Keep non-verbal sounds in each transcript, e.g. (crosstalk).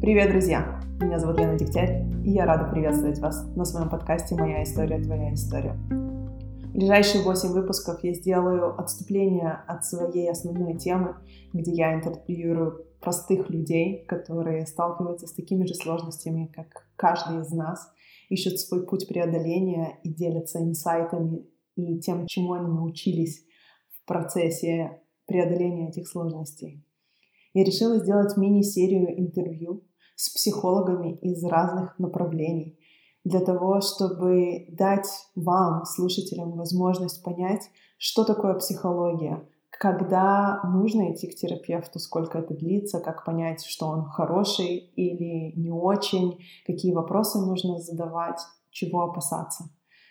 Привет, друзья! Меня зовут Лена Дегтярь, и я рада приветствовать вас на своем подкасте «Моя история, твоя история». В ближайшие 8 выпусков я сделаю отступление от своей основной темы, где я интервьюирую простых людей, которые сталкиваются с такими же сложностями, как каждый из нас, ищут свой путь преодоления и делятся инсайтами и тем, чему они научились в процессе преодоления этих сложностей. Я решила сделать мини-серию интервью с психологами из разных направлений для того, чтобы дать вам, слушателям, возможность понять, что такое психология, когда нужно идти к терапевту, сколько это длится, как понять, что он хороший или не очень, какие вопросы нужно задавать, чего опасаться.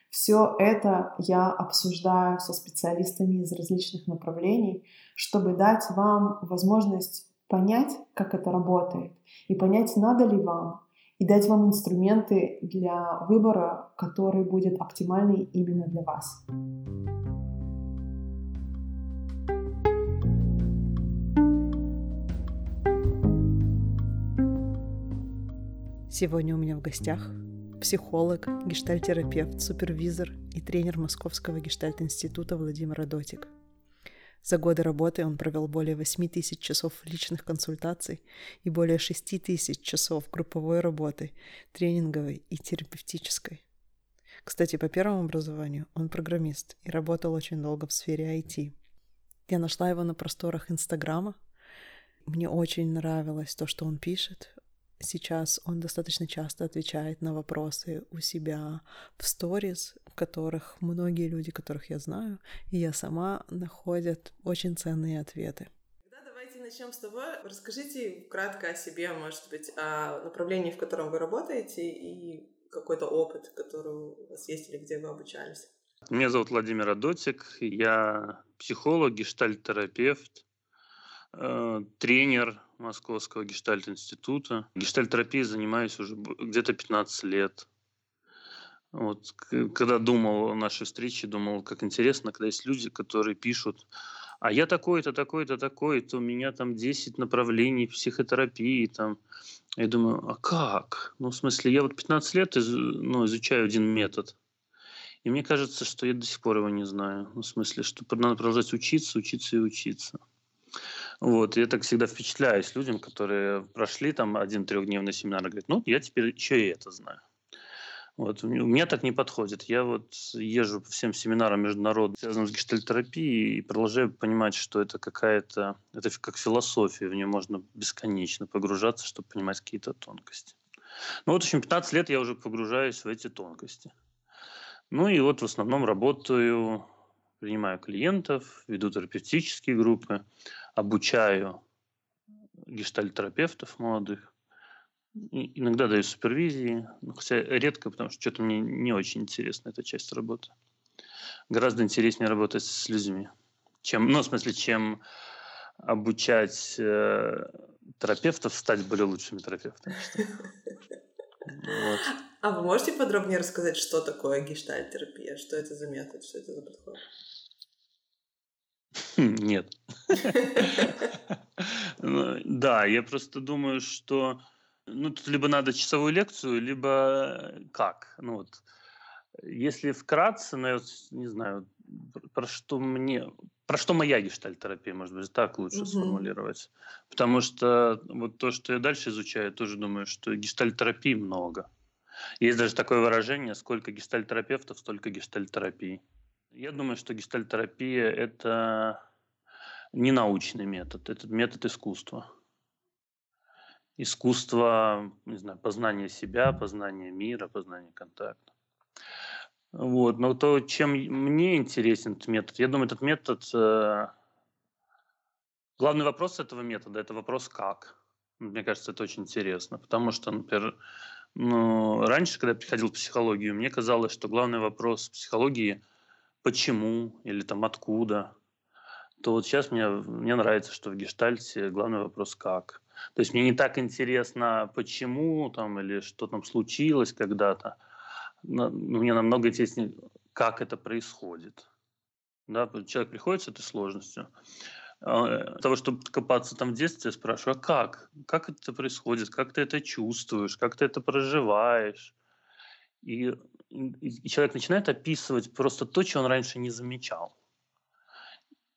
Все это я обсуждаю со специалистами из различных направлений, чтобы дать вам возможность понять, как это работает, и понять, надо ли вам, и дать вам инструменты для выбора, который будет оптимальный именно для вас. Сегодня у меня в гостях психолог, гештальтерапевт, супервизор и тренер Московского гештальт-института Владимир Адотик – за годы работы он провел более 8 тысяч часов личных консультаций и более 6 тысяч часов групповой работы, тренинговой и терапевтической. Кстати, по первому образованию он программист и работал очень долго в сфере IT. Я нашла его на просторах Инстаграма. Мне очень нравилось то, что он пишет. Сейчас он достаточно часто отвечает на вопросы у себя в сторис, в которых многие люди, которых я знаю, и я сама, находят очень ценные ответы. Тогда давайте начнем с того. Расскажите кратко о себе, может быть, о направлении, в котором вы работаете, и какой-то опыт, который у вас есть или где вы обучались. Меня зовут Владимир Адотик, я психолог, гештальт-терапевт, э, тренер Московского гештальт-института. Гештальт-терапией занимаюсь уже где-то 15 лет. Вот, когда думал о нашей встрече, думал, как интересно, когда есть люди, которые пишут, а я такой-то, такой-то, такой-то, у меня там 10 направлений психотерапии, там. Я думаю, а как? Ну, в смысле, я вот 15 лет из, ну, изучаю один метод. И мне кажется, что я до сих пор его не знаю. Ну, в смысле, что надо продолжать учиться, учиться и учиться. Вот, я так всегда впечатляюсь людям, которые прошли там один трехдневный семинар и говорят, ну, я теперь еще и это знаю. Вот. У меня так не подходит. Я вот езжу по всем семинарам международным, связанным с гештальтерапией, и продолжаю понимать, что это какая-то, это как философия, в нее можно бесконечно погружаться, чтобы понимать какие-то тонкости. Ну вот, в общем, 15 лет я уже погружаюсь в эти тонкости. Ну и вот в основном работаю, принимаю клиентов, веду терапевтические группы, обучаю гештальтерапевтов молодых. Иногда даю супервизии, ну, хотя редко, потому что что-то мне не очень интересна эта часть работы. Гораздо интереснее работать с людьми, чем, ну, в смысле, чем обучать э, терапевтов стать более лучшими терапевтами. А вы можете подробнее рассказать, что такое гештальтерапия? Что это за метод, что это за подход? Нет. Ну, да, я просто думаю, что ну, тут либо надо часовую лекцию, либо как. Ну, вот. Если вкратце, ну, не знаю, про что мне, про что моя гештальтерапия, может быть, так лучше угу. сформулировать. Потому что вот то, что я дальше изучаю, тоже думаю, что гештальтерапии много. Есть даже такое выражение, сколько гештальтерапевтов, столько гештальтерапии. Я думаю, что гештальтерапия – это не научный метод, это метод искусства. Искусство, не знаю, познания себя, познания мира, познания контакта. Вот. Но то, чем мне интересен этот метод, я думаю, этот метод... Э, главный вопрос этого метода – это вопрос «как?». Мне кажется, это очень интересно, потому что, например, ну, раньше, когда я приходил в психологию, мне казалось, что главный вопрос психологии – почему или там откуда, то вот сейчас мне, мне нравится, что в гештальте главный вопрос как. То есть мне не так интересно, почему там или что там случилось когда-то. Мне намного интереснее, как это происходит. Да, человек приходит с этой сложностью. э, того, чтобы копаться там в детстве, я спрашиваю, а как? Как это происходит? Как ты это чувствуешь? Как ты это проживаешь? И, и человек начинает описывать просто то, что он раньше не замечал.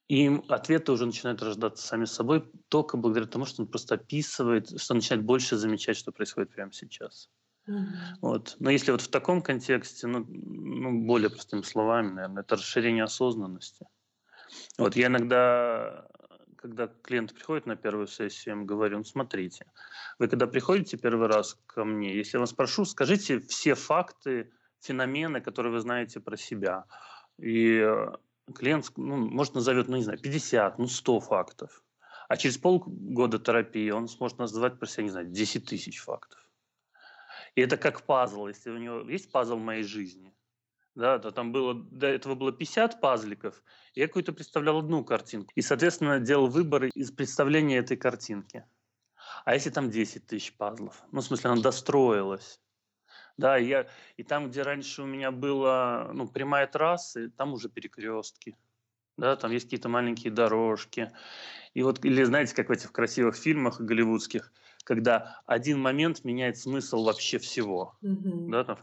И ответы уже начинают рождаться сами собой только благодаря тому, что он просто описывает, что он начинает больше замечать, что происходит прямо сейчас. Mm-hmm. Вот. Но если вот в таком контексте, ну, ну, более простыми словами, наверное, это расширение осознанности. Вот я иногда, когда клиент приходит на первую сессию, я им говорю, ну, смотрите, вы когда приходите первый раз ко мне, если я вас спрошу, скажите все факты, феномены, которые вы знаете про себя. И э, клиент, ну, может, назовет, ну, не знаю, 50, ну, 100 фактов. А через полгода терапии он сможет назвать про себя, не знаю, 10 тысяч фактов. И это как пазл. Если у него есть пазл моей жизни, да, то там было, до этого было 50 пазликов, и я какую-то представлял одну картинку. И, соответственно, делал выборы из представления этой картинки. А если там 10 тысяч пазлов? Ну, в смысле, она достроилась. Да, и, я, и там, где раньше у меня была ну, прямая трасса, там уже перекрестки. Да, там есть какие-то маленькие дорожки. И вот, или знаете, как в этих красивых фильмах голливудских, когда один момент меняет смысл вообще всего. Mm-hmm. Да, там,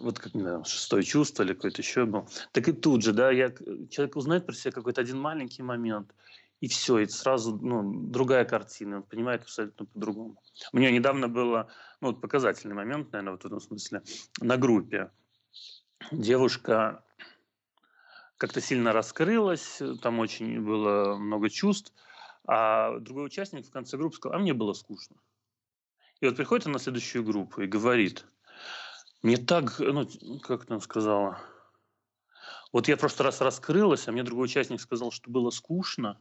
вот как, не знаю, шестое чувство или какое-то еще был. Так и тут же, да, я, человек узнает про себя какой-то один маленький момент, и все, и сразу ну, другая картина, он понимает абсолютно по-другому. У меня недавно было ну, вот показательный момент, наверное, вот в этом смысле, на группе. Девушка как-то сильно раскрылась, там очень было много чувств, а другой участник в конце группы сказал, а мне было скучно. И вот приходит она на следующую группу и говорит, мне так, ну, как она сказала, вот я просто раз раскрылась, а мне другой участник сказал, что было скучно,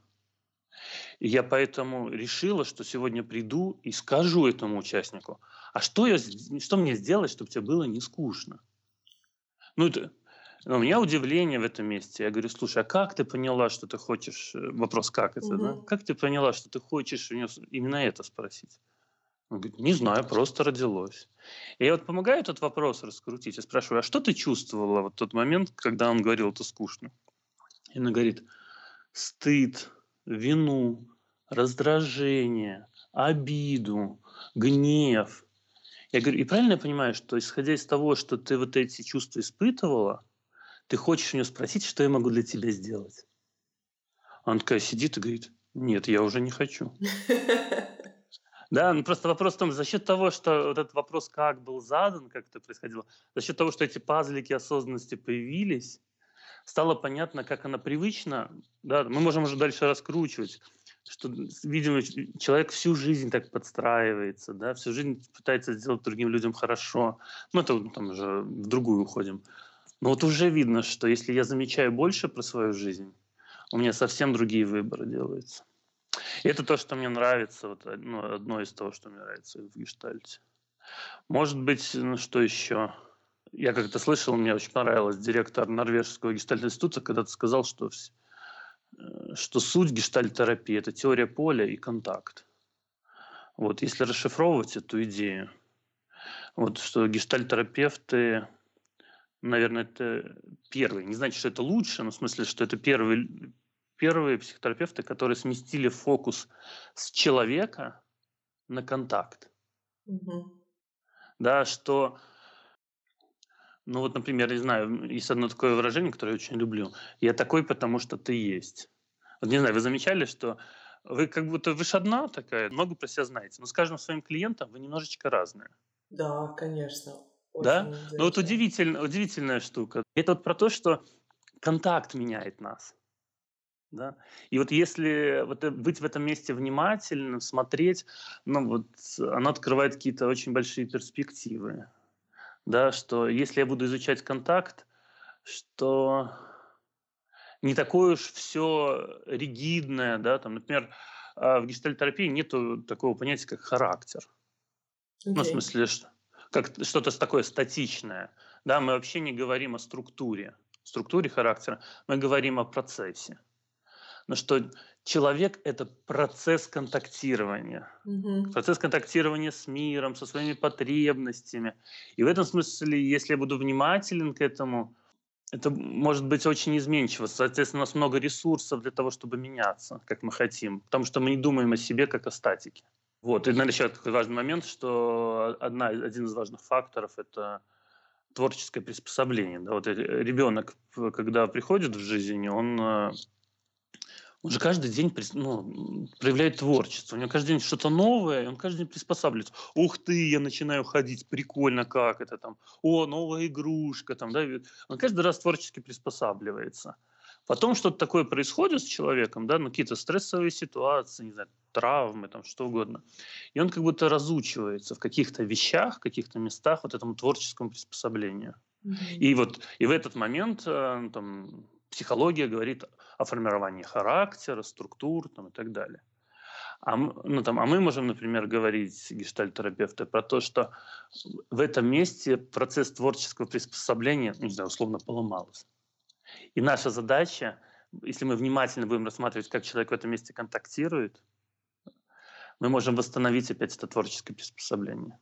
и я поэтому решила, что сегодня приду и скажу этому участнику, а что, я, что мне сделать, чтобы тебе было не скучно? Ну, это, у меня удивление в этом месте. Я говорю, слушай, а как ты поняла, что ты хочешь... Э, вопрос, как это, угу. да? Как ты поняла, что ты хочешь у нее именно это спросить? Он говорит, не знаю, просто родилось. И я вот помогаю этот вопрос раскрутить. Я спрашиваю, а что ты чувствовала в тот момент, когда он говорил, это скучно? И она говорит, стыд, вину, раздражение, обиду, гнев. Я говорю, и правильно я понимаю, что исходя из того, что ты вот эти чувства испытывала, ты хочешь у нее спросить, что я могу для тебя сделать? Она такая сидит и говорит, нет, я уже не хочу. (laughs) Да, ну просто вопрос в том, за счет того, что вот этот вопрос как был задан, как это происходило, за счет того, что эти пазлики осознанности появились, стало понятно, как она привычна, да, мы можем уже дальше раскручивать, что, видимо, человек всю жизнь так подстраивается, да, всю жизнь пытается сделать другим людям хорошо. Ну, это там уже в другую уходим. Но вот уже видно, что если я замечаю больше про свою жизнь, у меня совсем другие выборы делаются. И это то, что мне нравится, вот, ну, одно из того, что мне нравится в гештальте. Может быть, ну, что еще? Я как-то слышал, мне очень понравилось, директор норвежского гештальт-института когда-то сказал, что, э, что суть гештальт-терапии – это теория поля и контакт. Вот, если расшифровывать эту идею, вот, что гештальт-терапевты наверное, это первый. Не значит, что это лучше, но в смысле, что это первый, первые психотерапевты, которые сместили фокус с человека на контакт. Угу. Да, что, ну вот, например, не знаю, есть одно такое выражение, которое я очень люблю. Я такой, потому что ты есть. Вот не знаю, вы замечали, что вы как будто вы же одна такая, много про себя знаете, но с каждым своим клиентом вы немножечко разные. Да, конечно. Очень да? Ну вот удивительно, удивительная штука. Это вот про то, что контакт меняет нас. Да? И вот если вот э, быть в этом месте внимательным, смотреть, ну вот оно открывает какие-то очень большие перспективы. Да, что если я буду изучать контакт, что не такое уж все ригидное, да, там, например, а, в гештальтерапии нет такого понятия, как характер. Okay. Ну, в смысле, что как что-то такое статичное. Да, мы вообще не говорим о структуре, структуре характера, мы говорим о процессе. Но что человек – это процесс контактирования. Угу. Процесс контактирования с миром, со своими потребностями. И в этом смысле, если я буду внимателен к этому, это может быть очень изменчиво. Соответственно, у нас много ресурсов для того, чтобы меняться, как мы хотим, потому что мы не думаем о себе как о статике. Вот. И, наверное, еще такой важный момент, что одна, один из важных факторов – это творческое приспособление. Да? Вот ребенок, когда приходит в жизнь, он э, он же каждый день ну, проявляет творчество. У него каждый день что-то новое, и он каждый день приспосабливается. Ух ты, я начинаю ходить, прикольно, как это там. О, новая игрушка там, да. Он каждый раз творчески приспосабливается. Потом что-то такое происходит с человеком, да, ну, какие-то стрессовые ситуации, не знаю, травмы, там, что угодно. И он как будто разучивается в каких-то вещах, в каких-то местах вот этому творческому приспособлению. Mm-hmm. И вот и в этот момент э, там, психология говорит о формировании характера, структур там, и так далее. А, ну, там, а мы можем, например, говорить, гештальтерапевты, про то, что в этом месте процесс творческого приспособления, ну, не знаю, условно поломался. И наша задача, если мы внимательно будем рассматривать, как человек в этом месте контактирует, мы можем восстановить опять это творческое приспособление.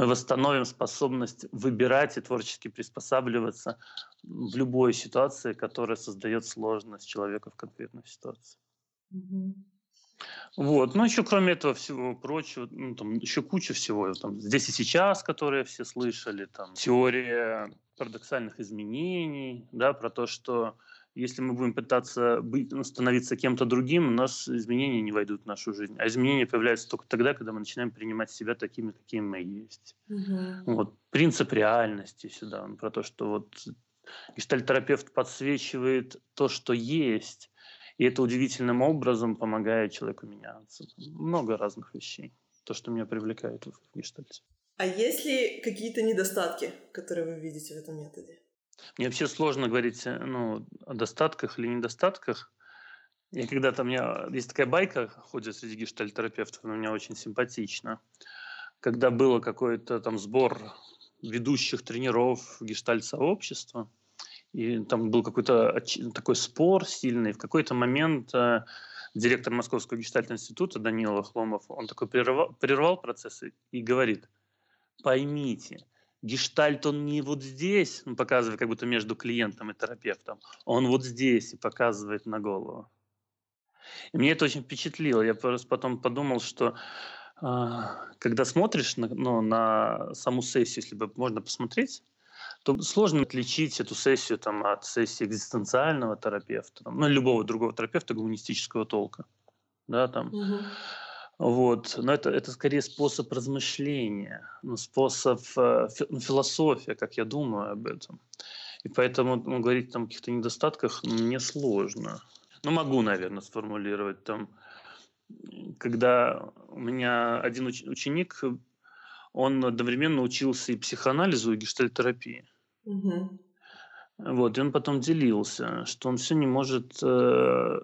Мы восстановим способность выбирать и творчески приспосабливаться в любой ситуации, которая создает сложность человека в конкретной ситуации. Mm-hmm. Вот. Ну, еще кроме этого всего прочего, ну, там еще куча всего. Там, здесь и сейчас, которые все слышали, там, теория парадоксальных изменений, да, про то, что если мы будем пытаться быть, ну, становиться кем-то другим, у нас изменения не войдут в нашу жизнь. А изменения появляются только тогда, когда мы начинаем принимать себя такими, какими мы есть. Угу. Вот принцип реальности сюда, он про то, что вот гештальтерапевт подсвечивает то, что есть, и это удивительным образом помогает человеку меняться. Много разных вещей. То, что меня привлекает в гештальте. А есть ли какие-то недостатки, которые вы видите в этом методе? Мне вообще сложно говорить э, ну, о достатках или недостатках. Я когда-то, у меня есть такая байка, ходит среди гештальтерапевтов, она у меня очень симпатична. Когда было какой-то там сбор ведущих тренеров гештальт-сообщества, и там был какой-то такой спор сильный. В какой-то момент э, директор Московского гештальт-института Данила Хломов, он такой прервал, прервал процессы и говорит, поймите, гештальт, он не вот здесь, он показывает как будто между клиентом и терапевтом, он вот здесь и показывает на голову. И мне это очень впечатлило. Я просто потом подумал, что э, когда смотришь на, ну, на саму сессию, если бы можно посмотреть, то сложно отличить эту сессию там, от сессии экзистенциального терапевта, там, ну, любого другого терапевта гуманистического толка. Да, там. Угу. Вот. Но это, это скорее способ размышления, ну, способ, э, ну, философия, как я думаю об этом. И поэтому ну, говорить там о каких-то недостатках мне сложно. Ну, могу, наверное, сформулировать там. Когда у меня один уч- ученик, он одновременно учился и психоанализу, и гештальтерапии. Угу. Вот, и он потом делился, что он все не может э,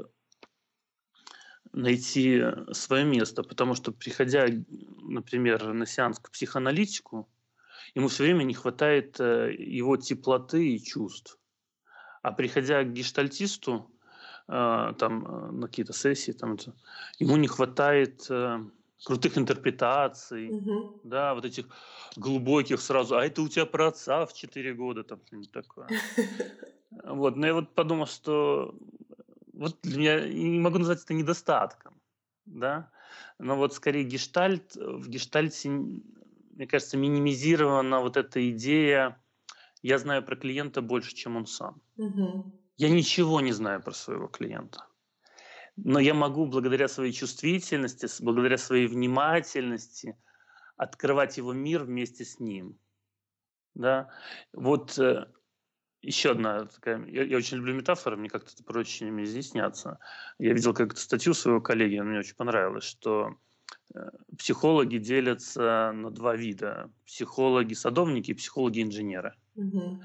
найти свое место, потому что, приходя, например, на сеанс к психоаналитику, ему все время не хватает э, его теплоты и чувств. А приходя к гештальтисту, э, там, э, на какие-то сессии, там, ему не хватает крутых интерпретаций, угу. да, вот этих глубоких сразу, а это у тебя про отца в 4 года, там, что-нибудь такое. (laughs) Вот, но я вот подумал, что вот для меня, не могу назвать это недостатком, да, но вот скорее гештальт, в гештальте, мне кажется, минимизирована вот эта идея «я знаю про клиента больше, чем он сам». Угу. Я ничего не знаю про своего клиента. Но я могу благодаря своей чувствительности, благодаря своей внимательности открывать его мир вместе с ним. Да? Вот э, еще одна такая, я, я очень люблю метафоры, мне как-то проще ими изъясняться. Я видел как-то статью своего коллеги, мне очень понравилось, что э, психологи делятся на два вида. Психологи-садовники и психологи-инженеры. Угу.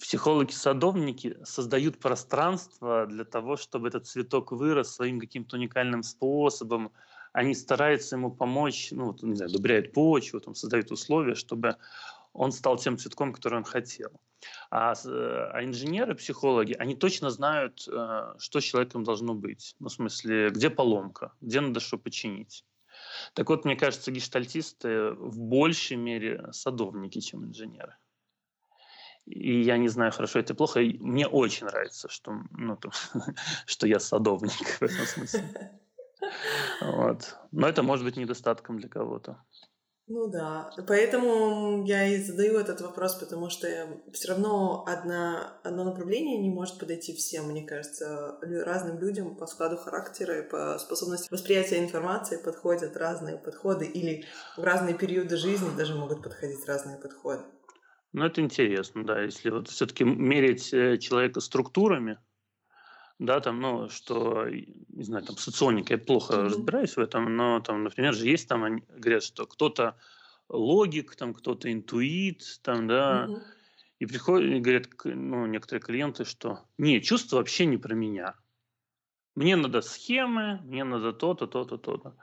Психологи-садовники создают пространство для того, чтобы этот цветок вырос своим каким-то уникальным способом. Они стараются ему помочь, ну, не знаю, одобряют почву, там, создают условия, чтобы он стал тем цветком, который он хотел. А, э, а инженеры, психологи, они точно знают, э, что с человеком должно быть. Ну, в смысле, где поломка, где надо что починить. Так вот, мне кажется, гештальтисты в большей мере садовники, чем инженеры. и я не знаю, хорошо это плохо. Мне очень нравится, что, ну, там, (laughs) что я садовник в этом смысле. (laughs) Вот. Но это может быть недостатком для кого-то. Ну да, поэтому я и задаю этот вопрос, потому что все равно одна, одно направление не может подойти всем, мне кажется. Разным людям по складу характера и по способности восприятия информации подходят разные подходы или в разные периоды жизни даже могут подходить разные подходы. Ну, это интересно, да, если вот все-таки мерить э, человека структурами, да, там, ну, что, не знаю, там, соционика, я плохо mm-hmm. разбираюсь в этом, но там, например, же есть там, они говорят, что кто-то логик, там, кто-то интуит, там, да, mm-hmm. и приходят, и говорят, ну, некоторые клиенты, что, не, чувство вообще не про меня. Мне надо схемы, мне надо то-то, то-то, то-то.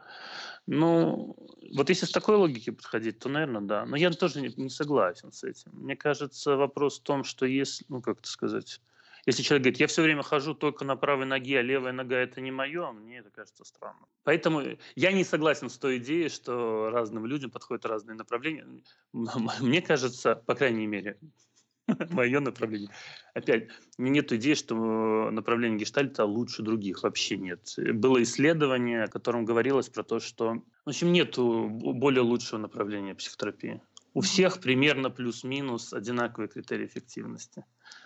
Ну, вот если с такой логики подходить, то, наверное, да. Но я тоже не, не согласен с этим. Мне кажется, вопрос в том, что если, ну, как это сказать, если человек говорит, я все время хожу только на правой ноге, а левая нога это не мое, мне это кажется странным. Поэтому я не согласен с той идеей, что разным людям подходят разные направления. Мне кажется, по крайней мере, (laughs) мое направление. Опять, нет идеи, что направление гештальта лучше других. Вообще нет. Было исследование, о котором говорилось про то, что... В общем, нет более лучшего направления психотерапии. У всех примерно плюс-минус одинаковые критерии эффективности.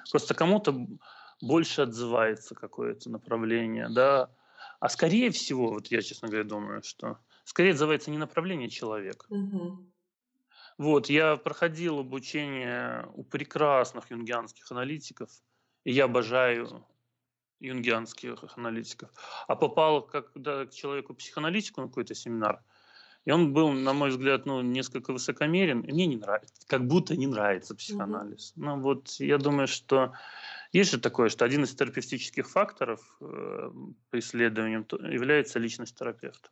Просто кому-то больше отзывается какое-то направление, да. А скорее всего, вот я, честно говоря, думаю, что скорее отзывается не направление человека. Угу. Вот, я проходил обучение у прекрасных юнгианских аналитиков, и я обожаю юнгианских аналитиков. А попал когда к человеку психоаналитику на какой-то семинар – и он был, на мой взгляд, ну, несколько высокомерен. И мне не нравится, как будто не нравится психоанализ. Mm-hmm. Ну вот я думаю, что есть же такое, что один из терапевтических факторов э, по исследованиям является личность терапевта.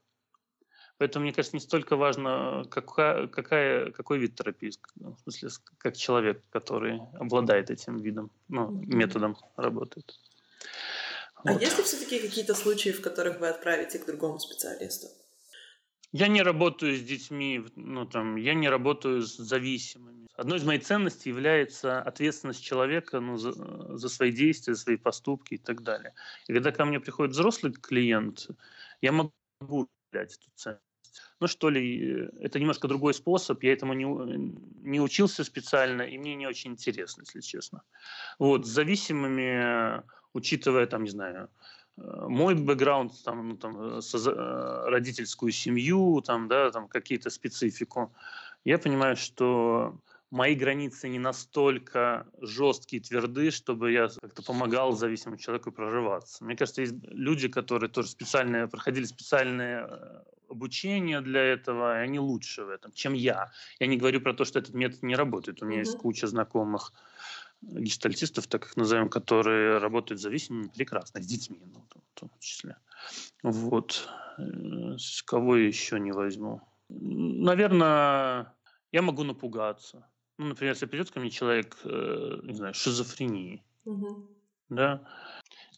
Поэтому, мне кажется, не столько важно, какая, какая, какой вид терапии, в смысле, как человек, который обладает этим видом, ну, методом работает. А вот. есть ли все-таки какие-то случаи, в которых вы отправите к другому специалисту? Я не работаю с детьми, ну там, я не работаю с зависимыми. Одной из моих ценностей является ответственность человека ну, за, за свои действия, за свои поступки и так далее. И когда ко мне приходит взрослый клиент, я могу дать эту ценность. Ну что ли, это немножко другой способ, я этому не, не учился специально, и мне не очень интересно, если честно. Вот, с зависимыми, учитывая, там, не знаю, мой бэкграунд, там, ну, там, э, э, родительскую семью, там, да, там, какие-то специфику, я понимаю, что мои границы не настолько жесткие, тверды, чтобы я как-то помогал зависимому человеку проживаться. Мне кажется, есть люди, которые тоже специальные, проходили специальное э, обучение для этого, и они лучше в этом, чем я. Я не говорю про то, что этот метод не работает. У меня mm-hmm. есть куча знакомых гештальтистов, так их назовем, которые работают зависимыми прекрасно, с детьми, ну, в том числе. Вот. Э, с кого еще не возьму? Наверное, я могу напугаться. Ну, например, если придет ко мне человек, э, не знаю, шизофрении, угу. да,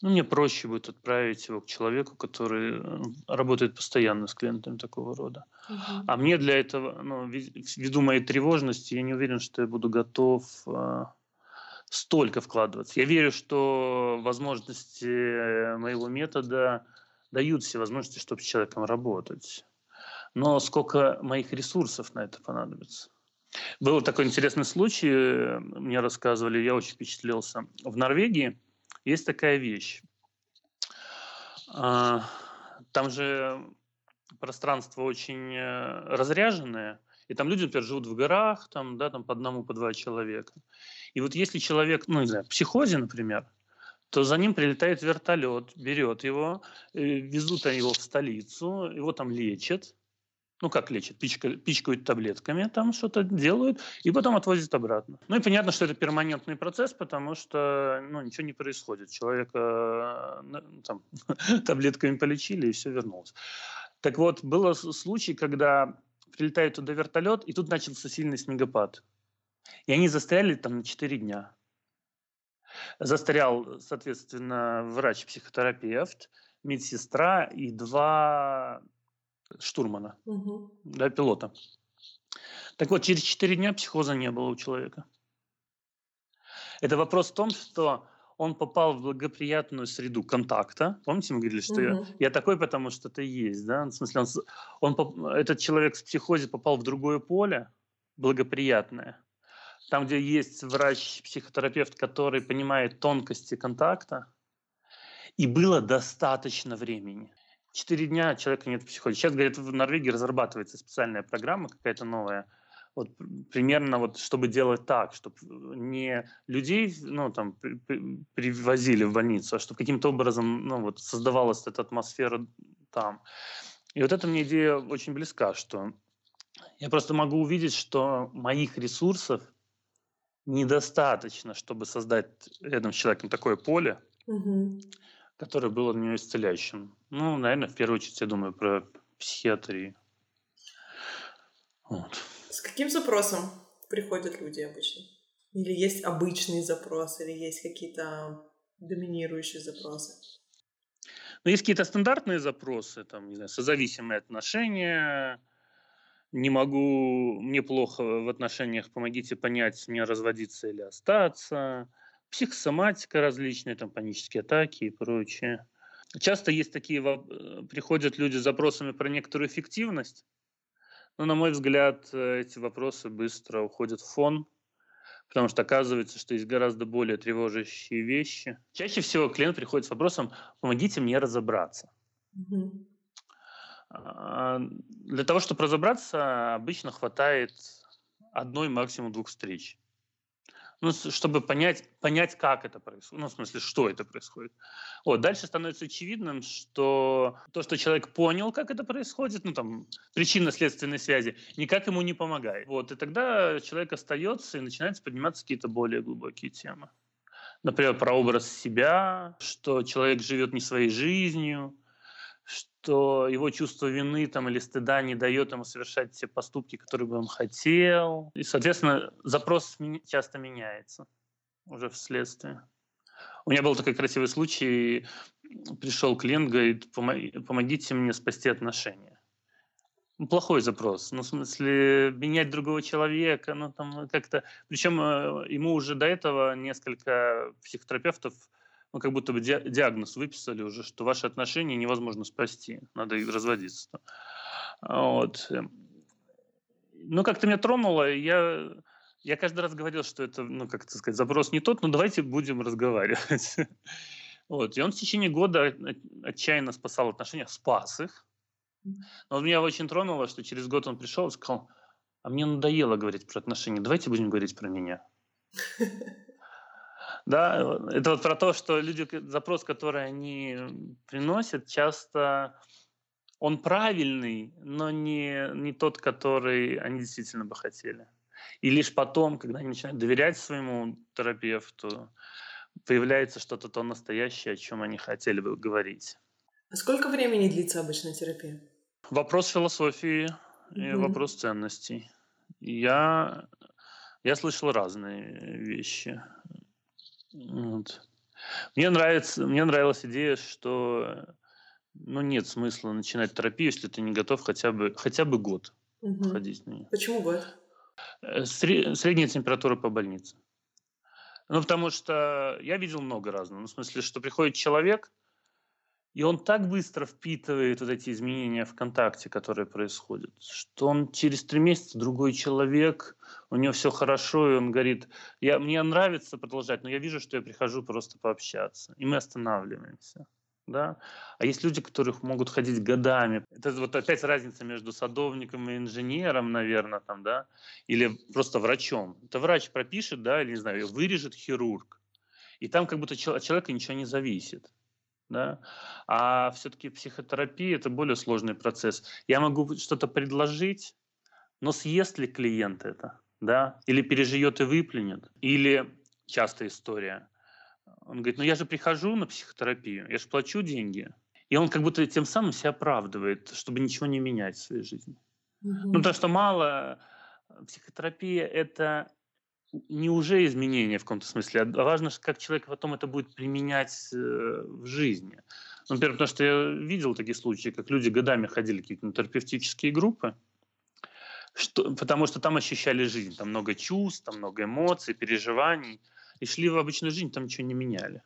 ну, мне проще будет отправить его к человеку, который э, работает постоянно с клиентами такого рода. Угу. А мне для этого, ну, ввиду моей тревожности, я не уверен, что я буду готов столько вкладываться. Я верю, что возможности э, моего метода дают все возможности, чтобы с человеком работать. Но сколько моих ресурсов на это понадобится? Был такой интересный случай, э, мне рассказывали, я очень впечатлился. В Норвегии есть такая вещь. А, там же пространство очень э, разряженное, и там люди, например, живут в горах, там, да, там по одному, по два человека. И вот если человек, ну, не знаю, в психозе, например, то за ним прилетает вертолет, берет его, э, везут они его в столицу, его там лечат, ну как лечат, пичка, пичкают таблетками, там что-то делают, и потом отвозят обратно. Ну и понятно, что это перманентный процесс, потому что ну, ничего не происходит. Человека э, там, (laughs) таблетками полечили, и все вернулось. Так вот, был случай, когда прилетает туда вертолет, и тут начался сильный снегопад. И они застряли там на 4 дня. Застрял, соответственно, врач-психотерапевт, медсестра и два штурмана, угу. да, пилота. Так вот, через 4 дня психоза не было у человека. Это вопрос в том, что он попал в благоприятную среду контакта. Помните, мы говорили, что угу. я, я такой, потому что ты есть, да? В смысле, он, он, этот человек в психозе попал в другое поле, благоприятное, там, где есть врач-психотерапевт, который понимает тонкости контакта, и было достаточно времени. Четыре дня человека нет в психозе. Сейчас, говорят, в Норвегии разрабатывается специальная программа какая-то новая, вот примерно вот, чтобы делать так, чтобы не людей, ну, там, привозили в больницу, а чтобы каким-то образом, ну, вот, создавалась эта атмосфера там. И вот эта мне идея очень близка, что я просто могу увидеть, что моих ресурсов недостаточно, чтобы создать рядом с человеком такое поле, угу. которое было для него исцеляющим. Ну, наверное, в первую очередь я думаю про психиатрию. Вот. С каким запросом приходят люди обычно? Или есть обычный запрос, или есть какие-то доминирующие запросы? Ну, есть какие-то стандартные запросы, там, не знаю, созависимые отношения, не могу, мне плохо в отношениях, помогите понять, мне разводиться или остаться, психосоматика различные, там, панические атаки и прочее. Часто есть такие, э, приходят люди с запросами про некоторую эффективность, но, на мой взгляд, э, эти вопросы быстро уходят в фон, потому что оказывается, что есть гораздо более тревожащие вещи. Чаще всего клиент приходит с вопросом «помогите мне разобраться». Угу. Для того, чтобы разобраться, обычно хватает одной, максимум двух встреч ну, чтобы понять, понять, как это происходит, ну, в смысле, что это происходит. Вот, дальше становится очевидным, что то, что человек понял, как это происходит, ну, там, причинно-следственной связи, никак ему не помогает. Вот, и тогда человек остается и начинается подниматься какие-то более глубокие темы. Например, про образ себя, что человек живет не своей жизнью, что его чувство вины там, или стыда не дает ему совершать те поступки, которые бы он хотел. И, соответственно, запрос часто меняется уже вследствие. У меня был такой красивый случай. Пришел клиент, говорит, помогите мне спасти отношения. Ну, плохой запрос. Ну, в смысле, менять другого человека, ну, там как-то... Причем э, ему уже до этого несколько психотерапевтов ну, как будто бы диагноз выписали уже, что ваши отношения невозможно спасти, надо их разводиться. Вот. Ну, как-то меня тронуло, я, я каждый раз говорил, что это, ну, как это сказать, запрос не тот, но давайте будем разговаривать. (laughs) Вот. И он в течение года отчаянно спасал отношения, спас их. Но меня очень тронуло, что через год он пришел и сказал, а мне надоело говорить про отношения, давайте будем говорить про меня. (laughs) Да, это вот про то, что люди, запрос, который они приносят, часто он правильный, но не, не тот, который они действительно бы хотели. И лишь потом, когда они начинают доверять своему терапевту, появляется что-то то настоящее, о чем они хотели бы говорить. А сколько времени длится обычная терапия? Вопрос философии и mm вопрос ценностей. Я, я слышал разные вещи. Вот. Мне нравится, мне нравилась идея, что ну, нет смысла начинать терапию, если ты не готов хотя бы, хотя бы год угу. ходить на нее. Почему год? Э, средняя температура по больнице. Ну, потому что я видел много разного. Ну, в смысле, что приходит человек, и он так быстро впитывает вот эти изменения в контакте, которые происходят, что он через три месяца другой человек, у него все хорошо, и он говорит, я, мне нравится продолжать, но я вижу, что я прихожу просто пообщаться. И мы останавливаемся. Да? А есть люди, которых могут ходить годами. Это вот опять разница между садовником и инженером, наверное, там, да, или просто врачом. Это врач пропишет, да, или, не знаю, вырежет хирург. И там как будто от человека ничего не зависит да, а все-таки психотерапия это более сложный процесс. Я могу что-то предложить, но съест ли клиент это, да, или переживет и выплюнет, или частая история. Он говорит, ну я же прихожу на психотерапию, я же плачу деньги, и он как будто тем самым себя оправдывает, чтобы ничего не менять в своей жизни. Угу. Ну, то, что мало, психотерапия – это не уже изменение в каком-то смысле, а важно, как человек потом это будет применять э, в жизни. Ну, например, потому что я видел такие случаи, как люди годами ходили какие-то терапевтические группы, что, потому что там ощущали жизнь, там много чувств, там много эмоций, переживаний. и шли в обычную жизнь, там ничего не меняли.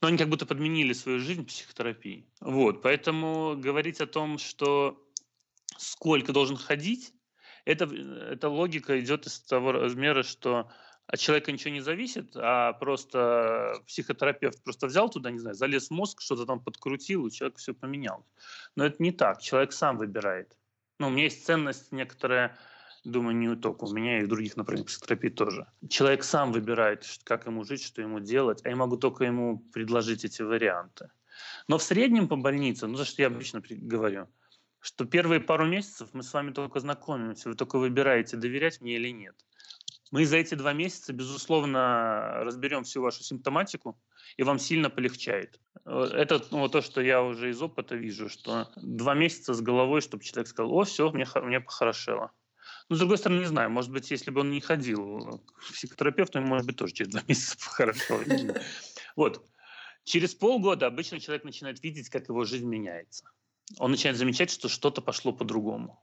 Но они как будто подменили свою жизнь психотерапией. Вот, поэтому говорить о том, что сколько должен ходить, это, эта логика идет из того размера, что от человека ничего не зависит, а просто психотерапевт просто взял туда, не знаю, залез в мозг, что-то там подкрутил, и человек все поменял. Но это не так, человек сам выбирает. Ну, у меня есть ценность некоторая, думаю, не только у меня, и в других направлениях психотерапии тоже. Человек сам выбирает, как ему жить, что ему делать, а я могу только ему предложить эти варианты. Но в среднем по больнице, ну, за что я обычно говорю, что первые пару месяцев мы с вами только знакомимся, вы только выбираете, доверять мне или нет. Мы за эти два месяца, безусловно, разберем всю вашу симптоматику, и вам сильно полегчает. Это ну, то, что я уже из опыта вижу, что два месяца с головой, чтобы человек сказал, о, все, мне, мне похорошело. Но, с другой стороны, не знаю, может быть, если бы он не ходил к психотерапевту, ему, может быть, тоже через два (laughs) месяца похорошело. Вот. Через полгода обычно человек начинает видеть, как его жизнь меняется. Он начинает замечать, что что-то пошло по-другому.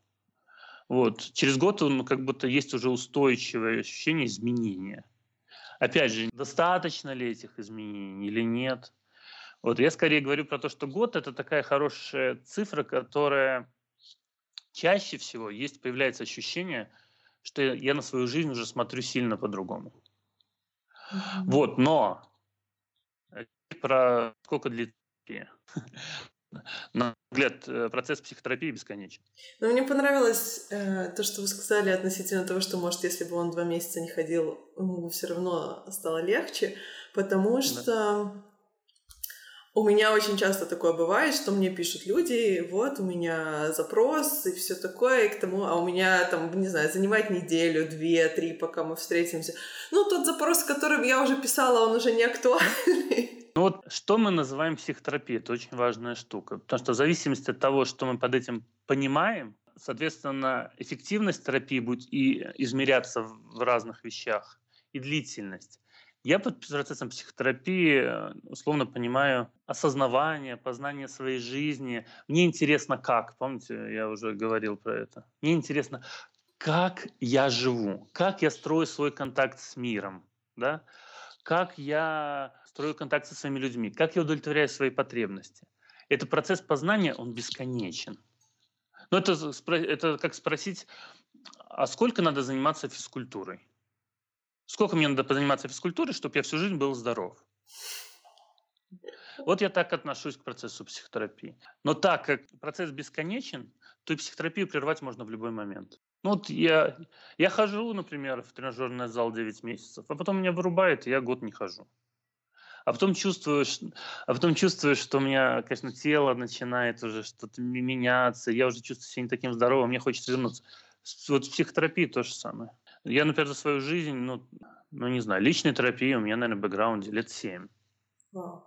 Вот. Через год он как будто есть уже устойчивое ощущение изменения. Опять же, достаточно ли этих изменений или нет? Вот я скорее говорю про то, что год это такая хорошая цифра, которая чаще всего есть появляется ощущение, что я на свою жизнь уже смотрю сильно по-другому. Mm-hmm. Вот, но э, про сколько длится на взгляд, э, процесс психотерапии бесконечен. Но мне понравилось э, то, что вы сказали относительно того, что, может, если бы он два месяца не ходил, ему все равно стало легче, потому что да. у меня очень часто такое бывает, что мне пишут люди, вот у меня запрос и все такое, и к тому, а у меня там, не знаю, занимает неделю, две, три, пока мы встретимся. Ну, тот запрос, который я уже писала, он уже не актуальный. Ну вот что мы называем психотерапией, это очень важная штука. Потому что в зависимости от того, что мы под этим понимаем, соответственно, эффективность терапии будет и измеряться в разных вещах, и длительность. Я под процессом психотерапии условно понимаю осознавание, познание своей жизни. Мне интересно как, помните, я уже говорил про это. Мне интересно, как я живу, как я строю свой контакт с миром, да? как я строю контакт со своими людьми, как я удовлетворяю свои потребности. Это процесс познания, он бесконечен. Но это, это как спросить, а сколько надо заниматься физкультурой? Сколько мне надо заниматься физкультурой, чтобы я всю жизнь был здоров? Вот я так отношусь к процессу психотерапии. Но так как процесс бесконечен, то и психотерапию прервать можно в любой момент. Ну вот я, я хожу, например, в тренажерный зал 9 месяцев, а потом меня вырубает, и я год не хожу. А потом чувствуешь, а потом чувствуешь, что у меня, конечно, тело начинает уже что-то меняться, я уже чувствую себя не таким здоровым, мне хочется вернуться. Вот в психотерапии то же самое. Я, например, за свою жизнь, ну, ну не знаю, личной терапии у меня, наверное, в бэкграунде лет семь. Wow.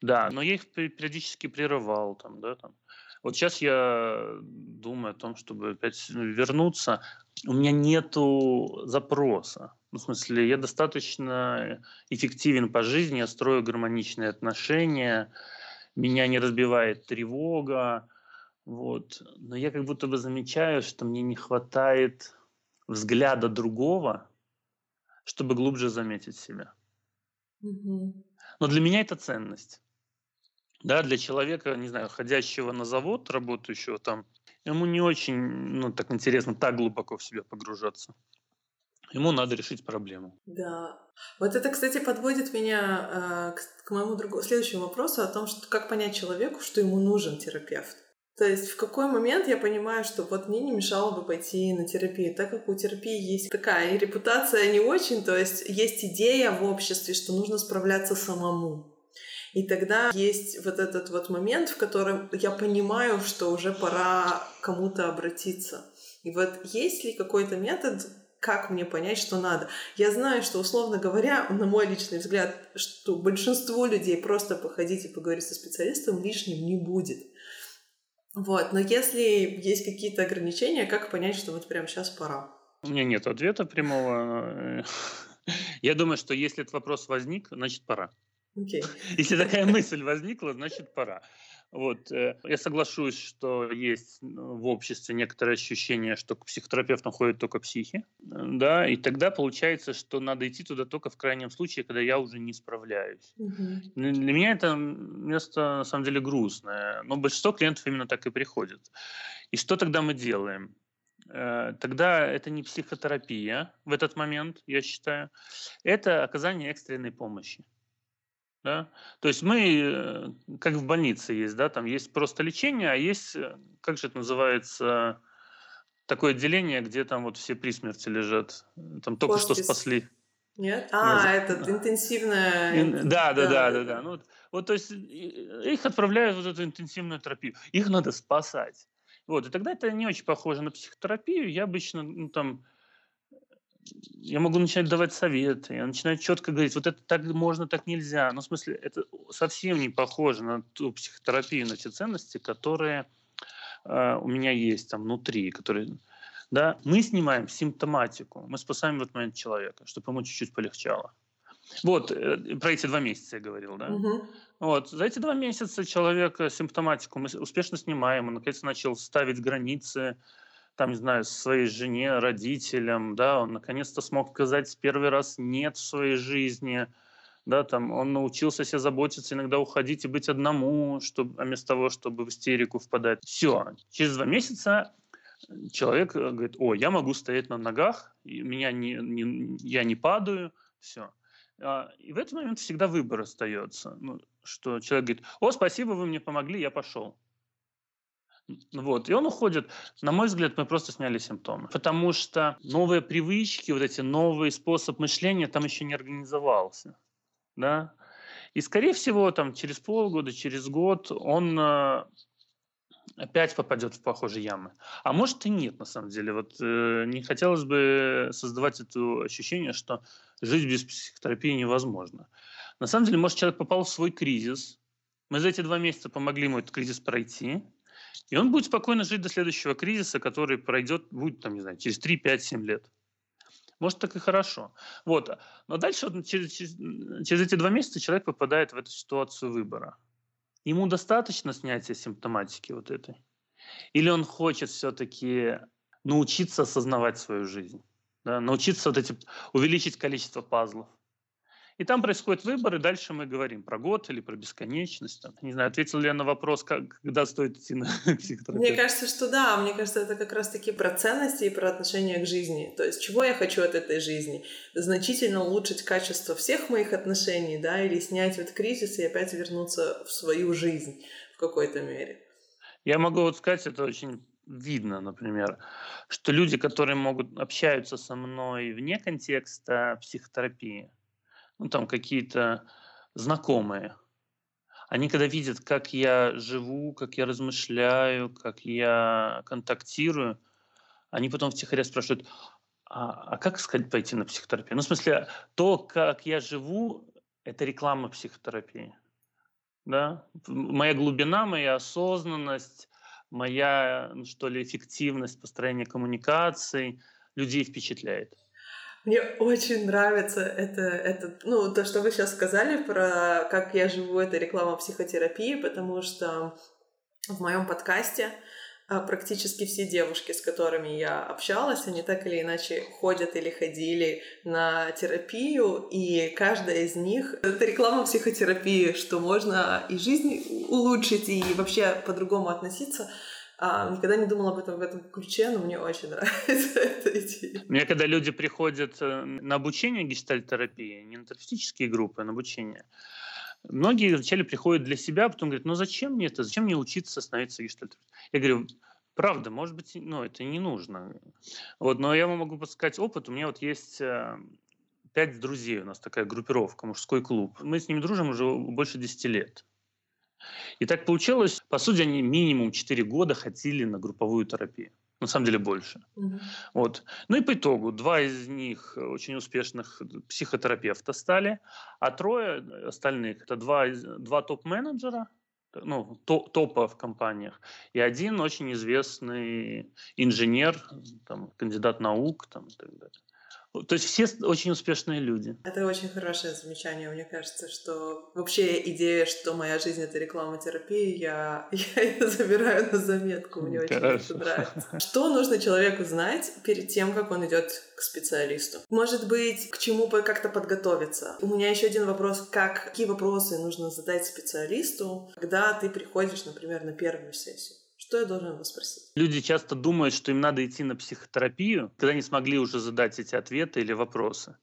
Да, но я их периодически прерывал, там, да, там. Вот сейчас я думаю о том, чтобы опять вернуться. У меня нету запроса. Ну, в смысле, я достаточно эффективен по жизни, я строю гармоничные отношения, меня не разбивает тревога. Вот. Но я как будто бы замечаю, что мне не хватает взгляда другого, чтобы глубже заметить себя. Угу. Но для меня это ценность. Да, для человека, не знаю, ходящего на завод, работающего там, ему не очень, ну, так интересно, так глубоко в себя погружаться. Ему надо решить проблему. Да. Вот это, кстати, подводит меня э, к, к моему другому, следующему вопросу о том, что как понять человеку, что ему нужен терапевт. То есть в какой момент я понимаю, что вот мне не мешало бы пойти на терапию, так как у терапии есть такая репутация не очень, то есть есть идея в обществе, что нужно справляться самому. И тогда есть вот этот вот момент, в котором я понимаю, что уже пора кому-то обратиться. И вот есть ли какой-то метод, как мне понять, что надо. Я знаю, что, условно говоря, на мой личный взгляд, что большинство людей просто походить и поговорить со специалистом лишним не будет. Вот, но если есть какие-то ограничения, как понять, что вот прямо сейчас пора? У меня нет ответа прямого. (laughs) Я думаю, что если этот вопрос возник, значит пора. Okay. Если такая мысль возникла, значит пора. Вот. Э, я соглашусь, что есть ну, в обществе некоторое ощущение, что к психотерапевтам ходят только психи. Да, и тогда получается, что надо идти туда только в крайнем случае, когда я уже не справляюсь. Угу. Для меня это место на самом деле грустное. Но большинство клиентов именно так и приходят. И что тогда мы делаем? Э, тогда это не психотерапия в этот момент, я считаю. Это оказание экстренной помощи. Да? То есть мы, э, как в больнице есть, да, там есть просто лечение, а есть, э, как же это называется, такое отделение, где там вот все при смерти лежат, там только Хоспис. что спасли. Нет? А, Нет. этот интенсивная... Ин... Да, да, да, да, да. Ну, вот, вот, то есть их отправляют в вот эту интенсивную терапию. Их надо спасать. Вот, и тогда это не очень похоже на психотерапию. Я обычно, ну, там, я могу начинать давать советы, я начинаю четко говорить, вот это так можно, так нельзя. Ну, в смысле, это совсем не похоже на ту психотерапию, на те ценности, которые э, у меня есть там внутри, которые... Да, мы снимаем симптоматику, мы спасаем в этот момент человека, чтобы ему чуть-чуть полегчало. Вот, э, про эти два месяца я говорил, да? Угу. Вот, за эти два месяца человек симптоматику мы успешно снимаем, он наконец начал ставить границы, там, не знаю, своей жене, родителям, да, он наконец-то смог сказать первый раз «нет» в своей жизни, да, там, он научился себя заботиться, иногда уходить и быть одному, чтобы, а вместо того, чтобы в истерику впадать. Все, через два месяца человек э, говорит, о, я могу стоять на ногах, меня не, не, я не падаю, все. А, и в этот момент всегда выбор остается, ну, что человек говорит, о, спасибо, вы мне помогли, я пошел. Вот. И он уходит. На мой взгляд, мы просто сняли симптомы. Потому что новые привычки, вот эти новый способ мышления там еще не организовался. Да? И, скорее всего, там, через полгода, через год он э, опять попадет в похожие ямы. А может и нет, на самом деле. Вот э, не хотелось бы создавать это ощущение, что жить без психотерапии невозможно. На самом деле, может, человек попал в свой кризис. Мы за эти два месяца помогли ему этот кризис пройти. И он будет спокойно жить до следующего кризиса, который пройдет, будет, там, не знаю, через 3, 5, 7 лет. Может, так и хорошо. Вот. Но дальше вот, через, через, эти два месяца человек попадает в эту ситуацию выбора. Ему достаточно снятия симптоматики вот этой? Или он хочет все-таки научиться осознавать свою жизнь? Да? Научиться вот эти, увеличить количество пазлов? И там происходит выбор, и дальше мы говорим про год или про бесконечность. Там. Не знаю, ответил ли я на вопрос, как, когда стоит идти на (laughs) психотерапию. Мне кажется, что да. Мне кажется, это как раз-таки про ценности и про отношение к жизни. То есть, чего я хочу от этой жизни? Значительно улучшить качество всех моих отношений, да, или снять вот кризис и опять вернуться в свою жизнь в какой-то мере. Я могу вот сказать, это очень видно, например, что люди, которые могут общаются со мной вне контекста психотерапии, ну, там какие-то знакомые. Они когда видят, как я живу, как я размышляю, как я контактирую, они потом втихаря спрашивают, а, а как сказать пойти на психотерапию? Ну, в смысле, то, как я живу, это реклама психотерапии. Да? Моя глубина, моя осознанность, моя, ну, что ли, эффективность построения коммуникаций людей впечатляет. Мне очень нравится это, это, ну, то, что вы сейчас сказали про как я живу, это реклама психотерапии, потому что в моем подкасте а, практически все девушки, с которыми я общалась, они так или иначе ходят или ходили на терапию, и каждая из них — это реклама психотерапии, что можно и жизнь улучшить, и вообще по-другому относиться — а, никогда не думала об этом в этом ключе, но мне очень (laughs) нравится эта идея. Мне когда люди приходят э, на обучение гештальтерапии, не на терапевтические группы, а на обучение, многие вначале приходят для себя, а потом говорят, ну зачем мне это, зачем мне учиться становиться гештальтерапевтом? Я говорю, правда, может быть, ну, это не нужно. Вот, но я вам могу подсказать опыт. У меня вот есть э, пять друзей, у нас такая группировка, мужской клуб. Мы с ними дружим уже больше 10 лет. И так получилось, по сути, они минимум 4 года ходили на групповую терапию. На самом деле больше. Mm-hmm. Вот. Ну и по итогу, два из них очень успешных психотерапевта стали, а трое остальных, это два, два топ-менеджера, ну, топа в компаниях, и один очень известный инженер, там, кандидат наук там, и так далее. То есть все очень успешные люди. Это очень хорошее замечание. Мне кажется, что вообще идея, что моя жизнь — это реклама терапии, я, (laughs) я ее забираю на заметку. Мне очень это нравится. Что нужно человеку знать перед тем, как он идет к специалисту? Может быть, к чему как-то подготовиться? У меня еще один вопрос. Как, какие вопросы нужно задать специалисту, когда ты приходишь, например, на первую сессию? Что я должен его спросить? Люди часто думают, что им надо идти на психотерапию, когда не смогли уже задать эти ответы или вопросы.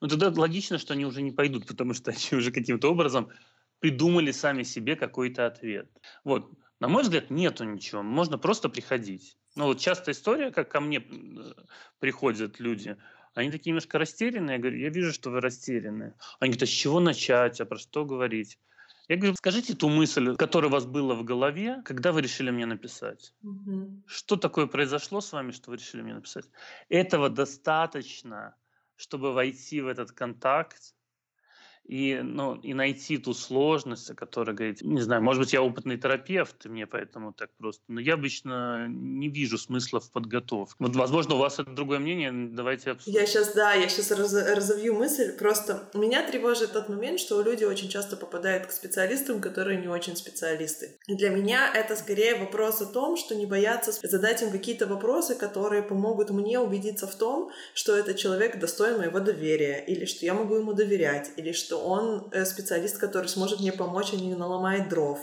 Но тогда логично, что они уже не пойдут, потому что (laughs) они уже каким-то образом придумали сами себе какой-то ответ. Вот. На мой взгляд, нету ничего. Можно просто приходить. Ну вот частая история, как ко мне э, приходят люди, они такие немножко растерянные. Я говорю, я вижу, что вы растеряны. Они говорят, а с чего начать, а про что говорить? Я говорю, скажите ту мысль, которая у вас была в голове, когда вы решили мне написать. Угу. Что такое произошло с вами, что вы решили мне написать? Этого достаточно, чтобы войти в этот контакт и, ну, и найти ту сложность, о которой говорите. Не знаю, может быть, я опытный терапевт, и мне поэтому так просто. Но я обычно не вижу смысла в подготовке. Вот, возможно, у вас это другое мнение, давайте обсудим. Я сейчас, да, я сейчас раз, разовью мысль. Просто меня тревожит тот момент, что люди очень часто попадают к специалистам, которые не очень специалисты. И для меня это скорее вопрос о том, что не бояться задать им какие-то вопросы, которые помогут мне убедиться в том, что этот человек достоин моего доверия, или что я могу ему доверять, или что он э, специалист, который сможет мне помочь, а не наломает дров.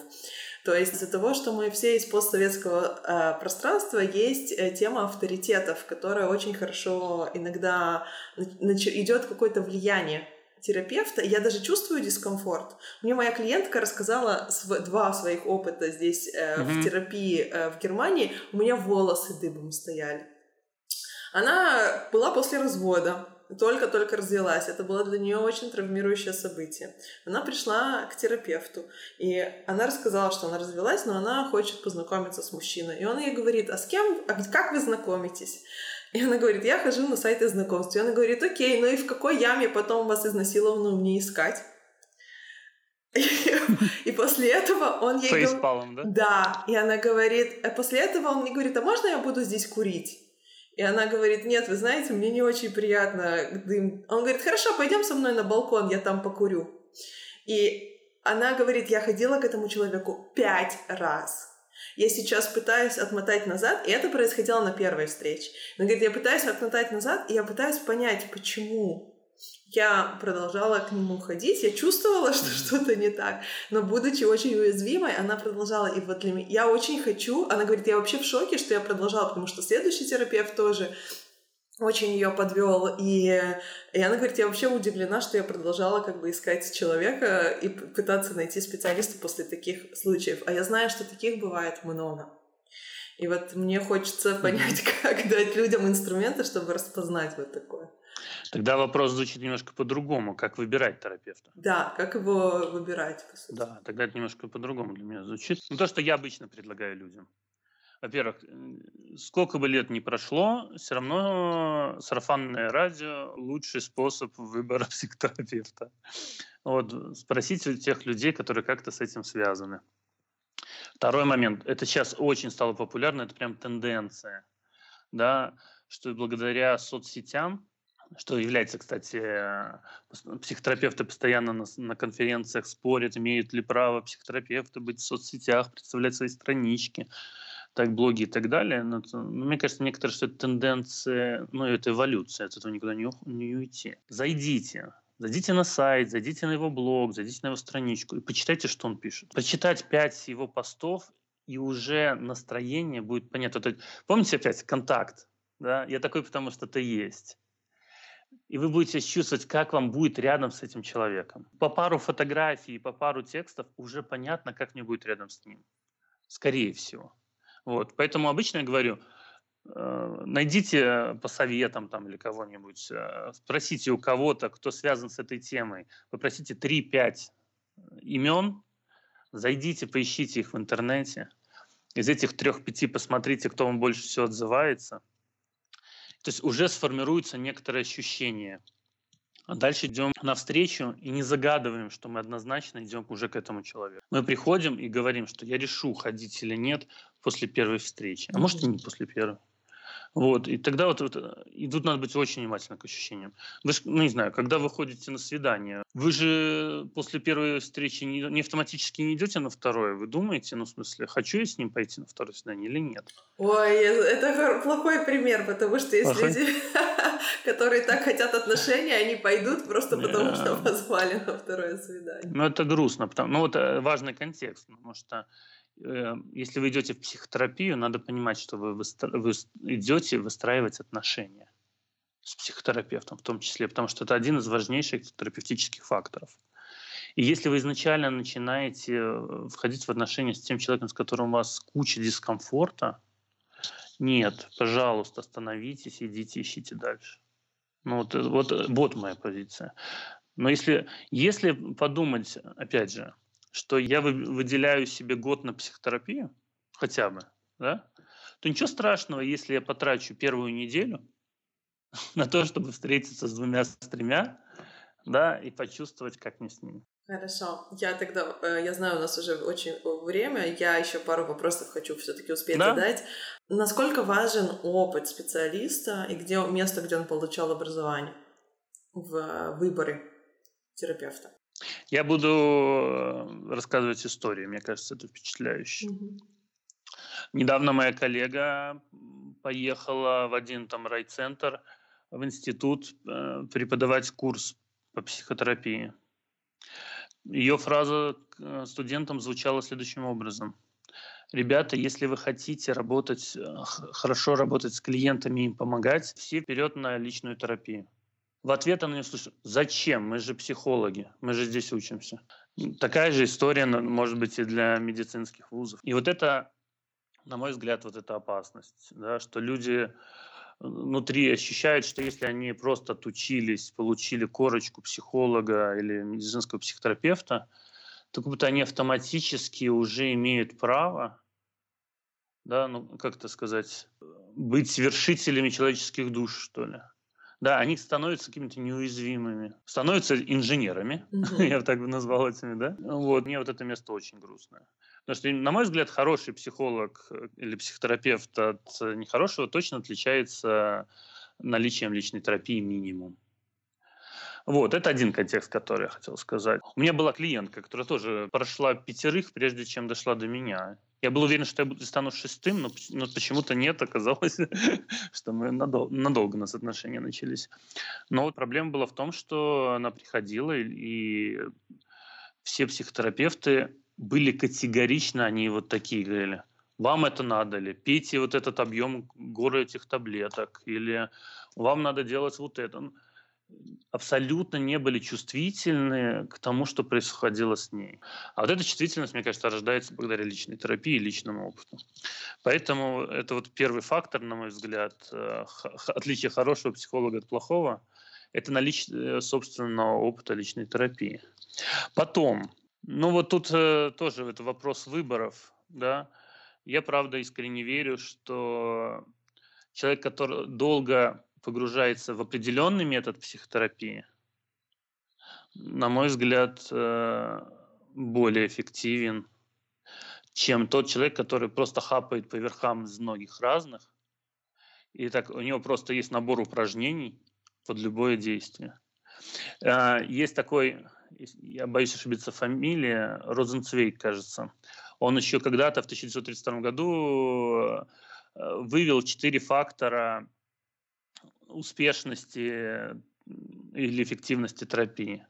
То есть из-за того, что мы все из постсоветского э, пространства, есть э, тема авторитетов, которая очень хорошо иногда идет какое-то влияние терапевта, я даже чувствую дискомфорт. Мне моя клиентка рассказала св- два своих опыта здесь э, mm-hmm. в терапии э, в Германии. У меня волосы дыбом стояли. Она была после развода только-только развелась. Это было для нее очень травмирующее событие. Она пришла к терапевту, и она рассказала, что она развелась, но она хочет познакомиться с мужчиной. И он ей говорит, а с кем, а как вы знакомитесь? И она говорит, я хожу на сайты знакомств. И она говорит, окей, ну и в какой яме потом вас изнасилованную мне искать? И после этого он ей говорит... да? Да. И она говорит... А после этого он мне говорит, а можно я буду здесь курить? И она говорит, нет, вы знаете, мне не очень приятно дым. Он говорит, хорошо, пойдем со мной на балкон, я там покурю. И она говорит, я ходила к этому человеку пять раз. Я сейчас пытаюсь отмотать назад, и это происходило на первой встрече. Она говорит, я пытаюсь отмотать назад, и я пытаюсь понять, почему я продолжала к нему ходить, я чувствовала, (laughs) что что-то не так, но будучи очень уязвимой, она продолжала, и вот для меня, я очень хочу, она говорит, я вообще в шоке, что я продолжала, потому что следующий терапевт тоже очень ее подвел, и, и она говорит, я вообще удивлена, что я продолжала как бы искать человека и пытаться найти специалиста после таких случаев, а я знаю, что таких бывает много. И вот мне хочется понять, (laughs) как дать людям инструменты, чтобы распознать вот такое. Тогда вопрос звучит немножко по-другому. Как выбирать терапевта? Да, как его выбирать, по сути. Да, тогда это немножко по-другому для меня звучит. Ну, то, что я обычно предлагаю людям. Во-первых, сколько бы лет ни прошло, все равно сарафанное радио – лучший способ выбора (laughs) психотерапевта. Вот, спросите у тех людей, которые как-то с этим связаны. Второй момент. Это сейчас очень стало популярно, это прям тенденция. Да, что благодаря соцсетям что является, кстати, психотерапевты постоянно на, на конференциях спорят, имеют ли право психотерапевты быть в соцсетях, представлять свои странички, так, блоги и так далее. Но, ну, мне кажется, некоторые, что это тенденция, ну, это эволюция, от этого никуда не, не уйти. Зайдите, Зайдите на сайт, зайдите на его блог, зайдите на его страничку и почитайте, что он пишет. Почитать пять его постов, и уже настроение будет понятно. помните опять контакт? Да? Я такой, потому что ты есть и вы будете чувствовать, как вам будет рядом с этим человеком. По пару фотографий, по пару текстов уже понятно, как мне будет рядом с ним. Скорее всего. Вот. Поэтому обычно я говорю, э, найдите по советам там или кого-нибудь, э, спросите у кого-то, кто связан с этой темой, попросите 3-5 имен, зайдите, поищите их в интернете. Из этих трех-пяти посмотрите, кто вам больше всего отзывается – то есть уже сформируется некоторое ощущение. А дальше идем навстречу и не загадываем, что мы однозначно идем уже к этому человеку. Мы приходим и говорим, что я решу, ходить или нет после первой встречи. А может и не после первой. Вот, и тогда вот, вот э, и тут надо быть очень внимательным к ощущениям. Вы ну, не знаю, когда вы ходите на свидание, вы же после первой встречи не, не автоматически не идете на второе, вы думаете, ну, в смысле, хочу я с ним пойти на второе свидание или нет? Ой, это плохой пример, потому что есть Охран... люди, (laughs) которые так хотят отношения, они пойдут просто потому, что позвали на второе свидание. Ну, это грустно, потому, ну, вот э, важный контекст, потому что если вы идете в психотерапию, надо понимать, что вы, вы идете выстраивать отношения с психотерапевтом в том числе, потому что это один из важнейших терапевтических факторов. И если вы изначально начинаете э, входить в отношения с тем человеком, с которым у вас куча дискомфорта, нет, пожалуйста, остановитесь, идите, ищите дальше. Ну вот, э, вот, вот моя позиция. Но если, если подумать, опять же, что я выделяю себе год на психотерапию, хотя бы, да, то ничего страшного, если я потрачу первую неделю (laughs) на то, чтобы встретиться с двумя, с тремя, да, и почувствовать, как мне с ними. Хорошо. Я тогда, э, я знаю, у нас уже очень время, я еще пару вопросов хочу все-таки успеть да? задать. Насколько важен опыт специалиста и где место, где он получал образование в выборе терапевта? Я буду э, рассказывать историю, мне кажется, это впечатляюще. Mm-hmm. Недавно моя коллега поехала в один там райцентр, в институт э, преподавать курс по психотерапии. Ее фраза к студентам звучала следующим образом. Ребята, если вы хотите работать, э, хорошо работать с клиентами и им помогать, все вперед на личную терапию. В ответ она мне слышит, зачем? Мы же психологи, мы же здесь учимся. Такая же история может быть и для медицинских вузов. И вот это, на мой взгляд, вот эта опасность, да, что люди э, внутри ощущают, что если они просто отучились, получили корочку психолога или медицинского психотерапевта, то как будто они автоматически уже имеют право, да, ну, как это сказать, быть свершителями человеческих душ, что ли да, они становятся какими-то неуязвимыми, становятся инженерами, (laughs) я так бы назвал этими, да. Вот, мне вот это место очень грустное. Потому что, на мой взгляд, хороший психолог э, или психотерапевт от нехорошего точно отличается наличием личной терапии минимум. Вот, это один контекст, который я хотел сказать. У меня была клиентка, которая тоже прошла пятерых, прежде чем дошла до меня. Я был уверен, что я стану шестым, но, но почему-то нет. Оказалось, (laughs) что мы надол- надолго у нас отношения начались. Но вот проблема была в том, что она приходила, и, все психотерапевты были категорично, они вот такие говорили, вам это надо ли, пейте вот этот объем горы этих таблеток, или вам надо делать вот это абсолютно не были чувствительны к тому, что происходило с ней. А вот эта чувствительность, мне кажется, рождается благодаря личной терапии и личному опыту. Поэтому это вот первый фактор, на мой взгляд, э, отличие хорошего психолога от плохого, это наличие э, собственного опыта личной терапии. Потом, ну вот тут э, тоже это вопрос выборов, да. Я, правда, искренне верю, что человек, который долго погружается в определенный метод психотерапии, на мой взгляд, э, более эффективен, чем тот человек, который просто хапает по верхам из многих разных, и так у него просто есть набор упражнений под любое действие. Э, есть такой, я боюсь ошибиться, фамилия, Розенцвейк, кажется. Он еще когда-то в 1932 году э, вывел четыре фактора успешности или эффективности терапии.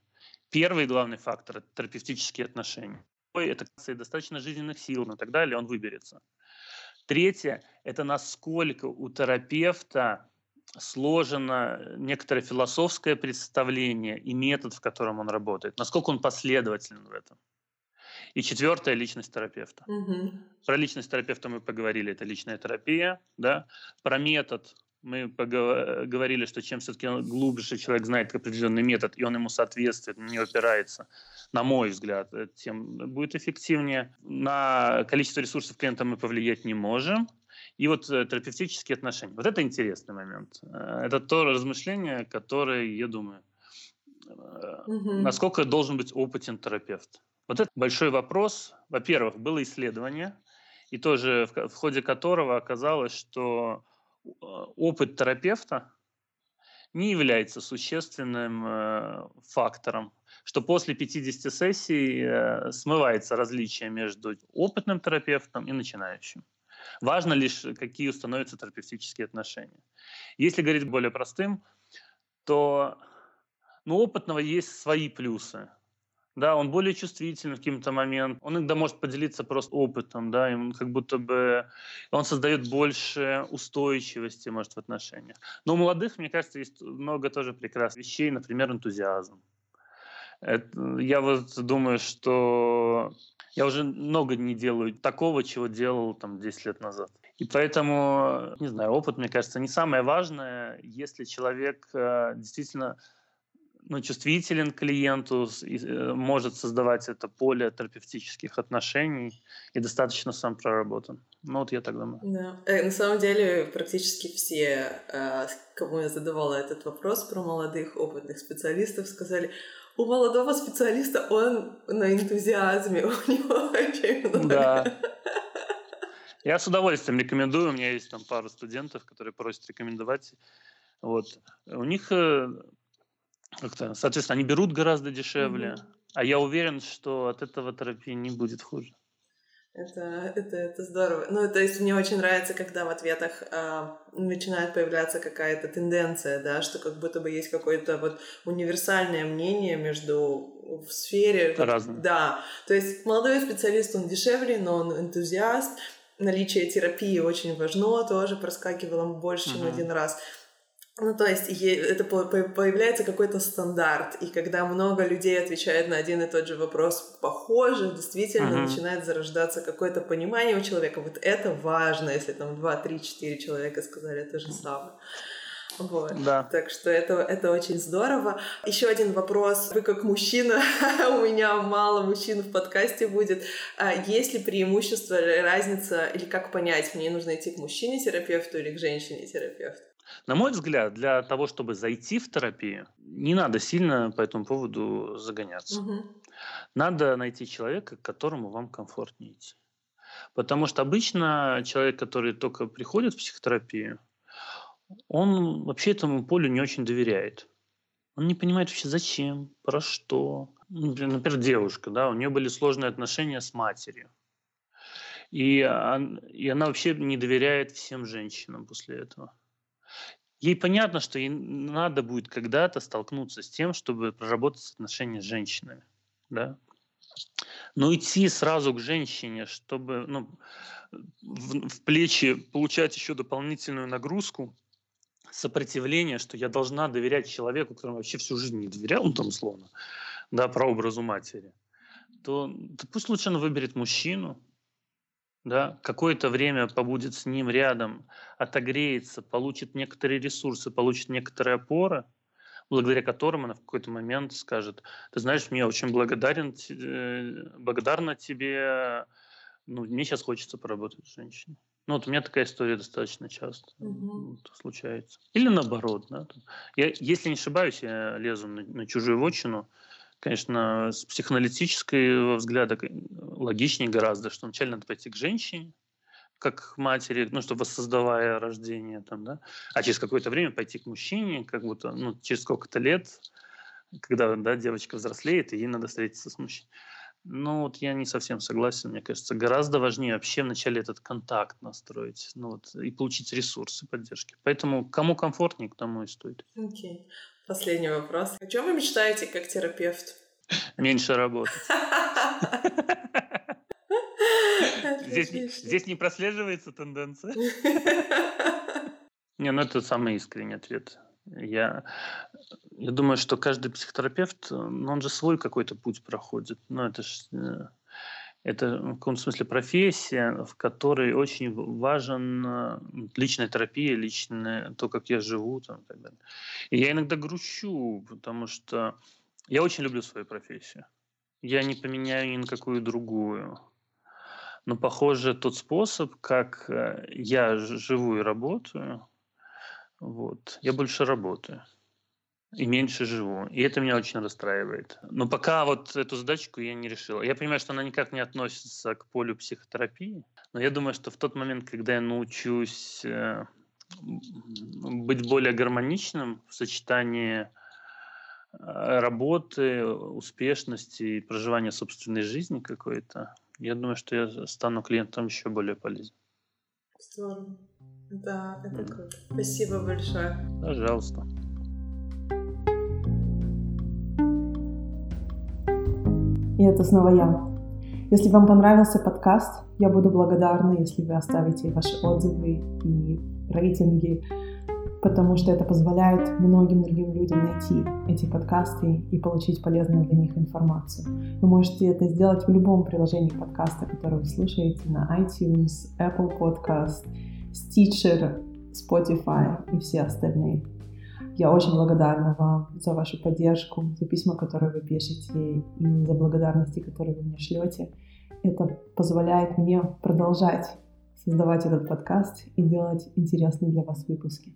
Первый главный фактор – это терапевтические отношения. Второй – это достаточно жизненных сил и так далее, он выберется. Третье – это насколько у терапевта сложено некоторое философское представление и метод, в котором он работает, насколько он последователен в этом. И четвертое – личность терапевта. Угу. Про личность терапевта мы поговорили, это личная терапия. Да? Про метод мы говорили, что чем все-таки глубже человек знает определенный метод, и он ему соответствует, не опирается, на мой взгляд, э, тем будет эффективнее. На количество ресурсов клиента мы повлиять не можем. И вот э, терапевтические отношения. Вот это интересный момент. Э, это то размышление, которое, я думаю, угу. насколько должен быть опытен терапевт. Вот это большой вопрос. Во-первых, было исследование, и тоже в ходе которого оказалось, что опыт терапевта не является существенным э, фактором, что после 50 сессий э, смывается различие между опытным терапевтом и начинающим. Важно лишь, какие установятся терапевтические отношения. Если говорить более простым, то ну, опытного есть свои плюсы. Да, он более чувствительный в каким-то момент. Он иногда может поделиться просто опытом, да, и он как будто бы он создает больше устойчивости, может, в отношениях. Но у молодых, мне кажется, есть много тоже прекрасных вещей, например, энтузиазм. Это, я вот думаю, что я уже много не делаю такого, чего делал там 10 лет назад. И поэтому, не знаю, опыт, мне кажется, не самое важное, если человек э, действительно ну, чувствителен к клиенту, э, может создавать это поле терапевтических отношений и достаточно сам проработан. Ну, вот я так думаю. Да. Э, на самом деле, практически все, э, кому я задавала этот вопрос про молодых опытных специалистов, сказали, у молодого специалиста он на энтузиазме, (laughs) у него очень много. Да. Я с удовольствием рекомендую. У меня есть там пару студентов, которые просят рекомендовать. Вот. У них как-то, соответственно, они берут гораздо дешевле, угу. а я уверен, что от этого терапии не будет хуже. Это, это, это здорово. Ну, то есть мне очень нравится, когда в ответах э, начинает появляться какая-то тенденция, да, что как будто бы есть какое-то вот универсальное мнение между в сфере. Разное. Да. То есть молодой специалист, он дешевле, но он энтузиаст. Наличие терапии очень важно, тоже проскакивало больше, чем угу. один раз. Ну, то есть это появляется какой-то стандарт, и когда много людей отвечает на один и тот же вопрос похоже, действительно uh-huh. начинает зарождаться какое-то понимание у человека. Вот это важно, если там два, три, четыре человека сказали то же самое. Вот. Да. Так что это, это очень здорово. Еще один вопрос. Вы как мужчина, (laughs) у меня мало мужчин в подкасте будет. А есть ли преимущество, разница, или как понять, мне нужно идти к мужчине-терапевту или к женщине-терапевту? На мой взгляд, для того, чтобы зайти в терапию, не надо сильно по этому поводу загоняться. Угу. Надо найти человека, к которому вам комфортнее идти. Потому что обычно человек, который только приходит в психотерапию, он вообще этому полю не очень доверяет. Он не понимает вообще зачем, про что. Например, девушка, да, у нее были сложные отношения с матерью. И, и она вообще не доверяет всем женщинам после этого. Ей понятно, что ей надо будет когда-то столкнуться с тем, чтобы проработать отношения с женщинами. Да? Но идти сразу к женщине, чтобы ну, в, в плечи получать еще дополнительную нагрузку, сопротивление, что я должна доверять человеку, которому вообще всю жизнь не доверял, ну там условно, да, про образу матери, то, то пусть лучше она выберет мужчину, да, какое-то время побудет с ним рядом, отогреется, получит некоторые ресурсы, получит некоторые опоры, благодаря которым она в какой-то момент скажет, ты знаешь, мне очень благодарен, э, благодарна тебе, ну, мне сейчас хочется поработать с женщиной. Ну, вот у меня такая история достаточно часто угу. случается. Или наоборот. Да? Я, если не ошибаюсь, я лезу на, на чужую вотчину, конечно, с психоаналитического взгляда логичнее гораздо, что вначале надо пойти к женщине, как матери, ну, чтобы воссоздавая рождение, там, да, а через какое-то время пойти к мужчине, как будто, ну, через сколько-то лет, когда, да, девочка взрослеет, и ей надо встретиться с мужчиной. Ну, вот я не совсем согласен, мне кажется, гораздо важнее вообще вначале этот контакт настроить, ну, вот, и получить ресурсы поддержки. Поэтому кому комфортнее, к тому и стоит. Окей. Okay. Последний вопрос. О чем вы мечтаете как терапевт? Меньше работать. Здесь, здесь не прослеживается тенденция. Не, ну это самый искренний ответ. Я, я думаю, что каждый психотерапевт, ну, он же свой какой-то путь проходит. Ну, это ж, э, это в каком-то смысле профессия, в которой очень важен э, личная терапия, личное то, как я живу. Там, и, так далее. и я иногда грущу, потому что я очень люблю свою профессию. Я не поменяю ни на какую другую. Но, похоже, тот способ, как э, я живу и работаю, вот, я больше работаю и меньше живу. И это меня очень расстраивает. Но пока вот эту задачку я не решил. Я понимаю, что она никак не относится к полю психотерапии, но я думаю, что в тот момент, когда я научусь э, быть более гармоничным в сочетании э, работы, успешности и проживания собственной жизни какой-то, я думаю, что я стану клиентом еще более полезным. Здорово. Да, это круто. Спасибо большое. Пожалуйста. И это снова я. Если вам понравился подкаст, я буду благодарна, если вы оставите ваши отзывы и рейтинги, потому что это позволяет многим другим людям найти эти подкасты и получить полезную для них информацию. Вы можете это сделать в любом приложении подкаста, которое вы слушаете на iTunes, Apple Podcast, Stitcher, Spotify и все остальные. Я очень благодарна вам за вашу поддержку, за письма, которые вы пишете, и за благодарности, которые вы мне шлете. Это позволяет мне продолжать создавать этот подкаст и делать интересные для вас выпуски.